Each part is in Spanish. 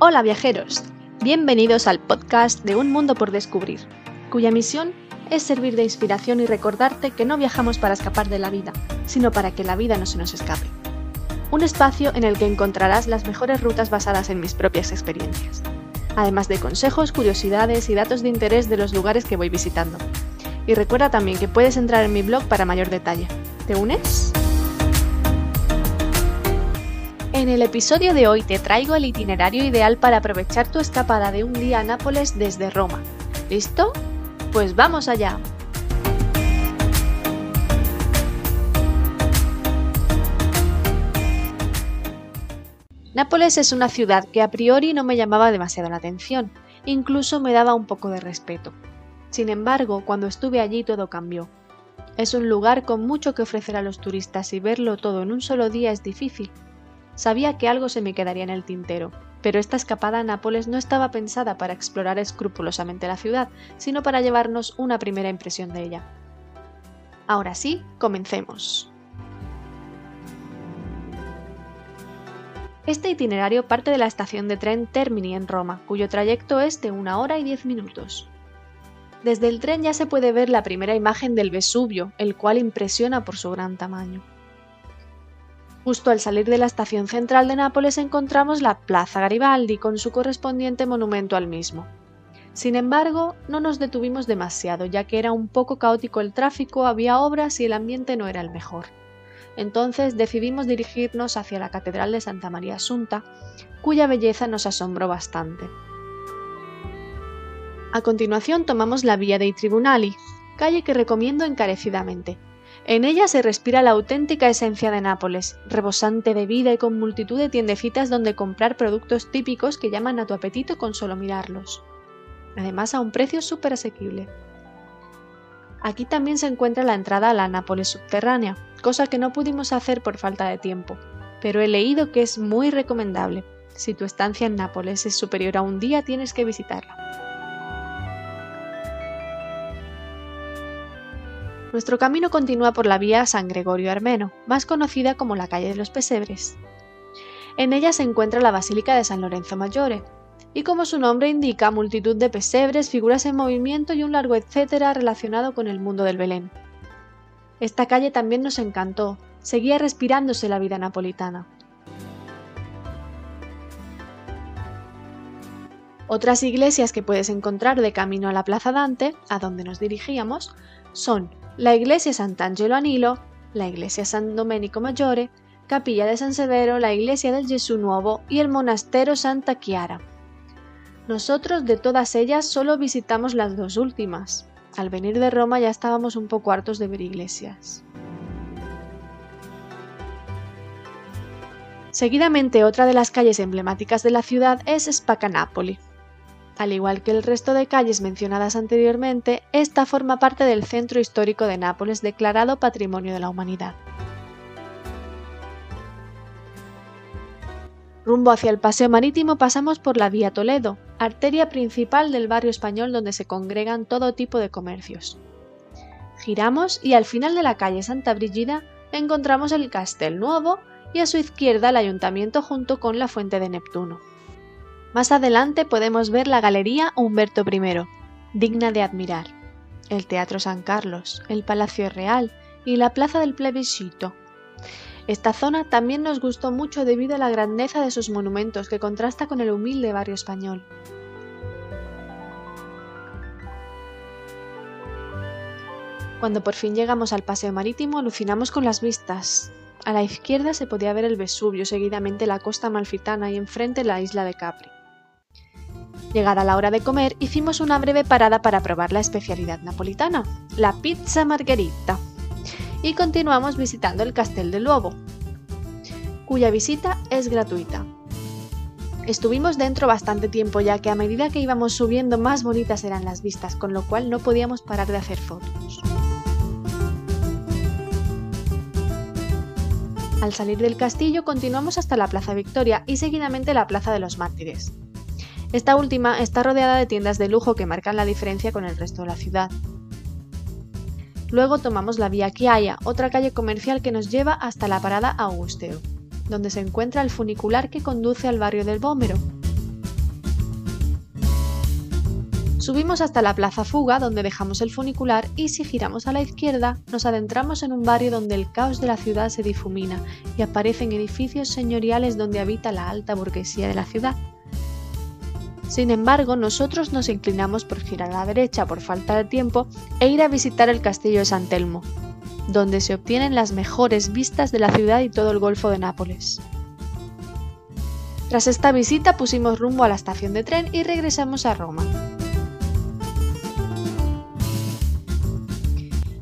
Hola viajeros, bienvenidos al podcast de Un Mundo por Descubrir, cuya misión es servir de inspiración y recordarte que no viajamos para escapar de la vida, sino para que la vida no se nos escape. Un espacio en el que encontrarás las mejores rutas basadas en mis propias experiencias, además de consejos, curiosidades y datos de interés de los lugares que voy visitando. Y recuerda también que puedes entrar en mi blog para mayor detalle. ¿Te unes? En el episodio de hoy te traigo el itinerario ideal para aprovechar tu escapada de un día a Nápoles desde Roma. ¿Listo? Pues vamos allá. Nápoles es una ciudad que a priori no me llamaba demasiado la atención, incluso me daba un poco de respeto. Sin embargo, cuando estuve allí todo cambió. Es un lugar con mucho que ofrecer a los turistas y verlo todo en un solo día es difícil. Sabía que algo se me quedaría en el tintero, pero esta escapada a Nápoles no estaba pensada para explorar escrupulosamente la ciudad, sino para llevarnos una primera impresión de ella. Ahora sí, comencemos. Este itinerario parte de la estación de tren Termini en Roma, cuyo trayecto es de una hora y diez minutos. Desde el tren ya se puede ver la primera imagen del Vesubio, el cual impresiona por su gran tamaño. Justo al salir de la estación central de Nápoles encontramos la Plaza Garibaldi con su correspondiente monumento al mismo. Sin embargo, no nos detuvimos demasiado, ya que era un poco caótico el tráfico, había obras y el ambiente no era el mejor. Entonces decidimos dirigirnos hacia la Catedral de Santa María Asunta, cuya belleza nos asombró bastante. A continuación tomamos la vía dei Tribunali, calle que recomiendo encarecidamente. En ella se respira la auténtica esencia de Nápoles, rebosante de vida y con multitud de tiendecitas donde comprar productos típicos que llaman a tu apetito con solo mirarlos. Además a un precio súper asequible. Aquí también se encuentra la entrada a la Nápoles subterránea, cosa que no pudimos hacer por falta de tiempo, pero he leído que es muy recomendable. Si tu estancia en Nápoles es superior a un día tienes que visitarla. Nuestro camino continúa por la vía San Gregorio Armeno, más conocida como la calle de los Pesebres. En ella se encuentra la Basílica de San Lorenzo Maggiore, y como su nombre indica, multitud de pesebres, figuras en movimiento y un largo etcétera relacionado con el mundo del Belén. Esta calle también nos encantó, seguía respirándose la vida napolitana. Otras iglesias que puedes encontrar de camino a la Plaza Dante, a donde nos dirigíamos, son la iglesia Sant'Angelo a Nilo, la iglesia San Domenico Maggiore, Capilla de San Severo, la iglesia del Jesús Nuevo y el monastero Santa Chiara. Nosotros de todas ellas solo visitamos las dos últimas. Al venir de Roma ya estábamos un poco hartos de ver iglesias. Seguidamente otra de las calles emblemáticas de la ciudad es Spacanapoli, al igual que el resto de calles mencionadas anteriormente, esta forma parte del centro histórico de Nápoles declarado Patrimonio de la Humanidad. Rumbo hacia el paseo marítimo pasamos por la Vía Toledo, arteria principal del barrio español donde se congregan todo tipo de comercios. Giramos y al final de la calle Santa Brígida encontramos el Castel Nuevo y a su izquierda el ayuntamiento junto con la Fuente de Neptuno. Más adelante podemos ver la Galería Humberto I, digna de admirar, el Teatro San Carlos, el Palacio Real y la Plaza del Plebiscito. Esta zona también nos gustó mucho debido a la grandeza de sus monumentos que contrasta con el humilde barrio español. Cuando por fin llegamos al paseo marítimo alucinamos con las vistas. A la izquierda se podía ver el Vesubio, seguidamente la costa malfitana y enfrente la isla de Capri. Llegada la hora de comer, hicimos una breve parada para probar la especialidad napolitana, la pizza margherita, y continuamos visitando el Castel del Lobo, cuya visita es gratuita. Estuvimos dentro bastante tiempo ya que a medida que íbamos subiendo más bonitas eran las vistas, con lo cual no podíamos parar de hacer fotos. Al salir del castillo continuamos hasta la Plaza Victoria y seguidamente la Plaza de los Mártires. Esta última está rodeada de tiendas de lujo que marcan la diferencia con el resto de la ciudad. Luego tomamos la vía Chiaia, otra calle comercial que nos lleva hasta la parada Augusteo, donde se encuentra el funicular que conduce al barrio del Bómero. Subimos hasta la Plaza Fuga, donde dejamos el funicular, y si giramos a la izquierda, nos adentramos en un barrio donde el caos de la ciudad se difumina y aparecen edificios señoriales donde habita la alta burguesía de la ciudad. Sin embargo, nosotros nos inclinamos por girar a la derecha por falta de tiempo e ir a visitar el castillo de San Telmo, donde se obtienen las mejores vistas de la ciudad y todo el Golfo de Nápoles. Tras esta visita pusimos rumbo a la estación de tren y regresamos a Roma.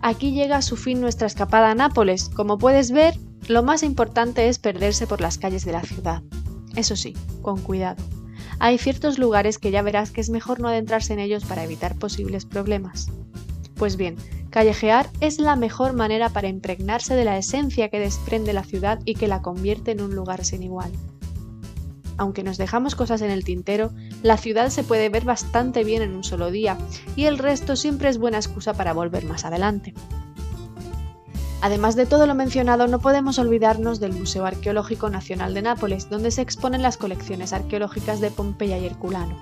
Aquí llega a su fin nuestra escapada a Nápoles. Como puedes ver, lo más importante es perderse por las calles de la ciudad. Eso sí, con cuidado. Hay ciertos lugares que ya verás que es mejor no adentrarse en ellos para evitar posibles problemas. Pues bien, callejear es la mejor manera para impregnarse de la esencia que desprende la ciudad y que la convierte en un lugar sin igual. Aunque nos dejamos cosas en el tintero, la ciudad se puede ver bastante bien en un solo día y el resto siempre es buena excusa para volver más adelante. Además de todo lo mencionado, no podemos olvidarnos del Museo Arqueológico Nacional de Nápoles, donde se exponen las colecciones arqueológicas de Pompeya y Herculano,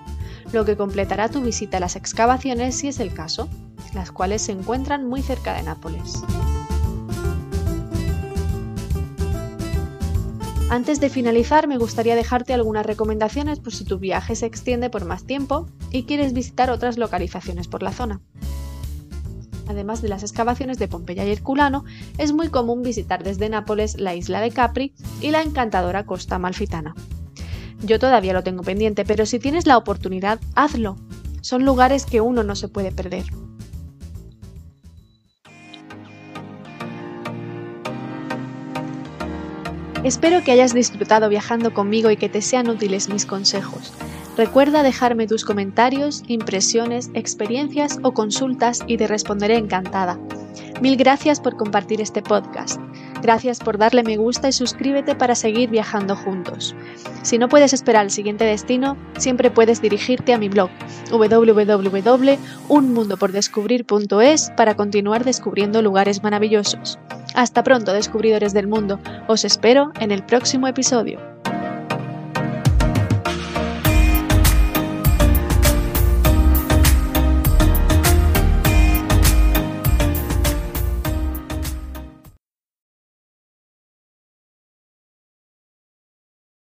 lo que completará tu visita a las excavaciones si es el caso, las cuales se encuentran muy cerca de Nápoles. Antes de finalizar, me gustaría dejarte algunas recomendaciones por si tu viaje se extiende por más tiempo y quieres visitar otras localizaciones por la zona. Además de las excavaciones de Pompeya y Herculano, es muy común visitar desde Nápoles la isla de Capri y la encantadora costa malfitana. Yo todavía lo tengo pendiente, pero si tienes la oportunidad, hazlo. Son lugares que uno no se puede perder. Espero que hayas disfrutado viajando conmigo y que te sean útiles mis consejos. Recuerda dejarme tus comentarios, impresiones, experiencias o consultas y te responderé encantada. Mil gracias por compartir este podcast. Gracias por darle me gusta y suscríbete para seguir viajando juntos. Si no puedes esperar al siguiente destino, siempre puedes dirigirte a mi blog www.unmundopordescubrir.es para continuar descubriendo lugares maravillosos. Hasta pronto, descubridores del mundo. Os espero en el próximo episodio.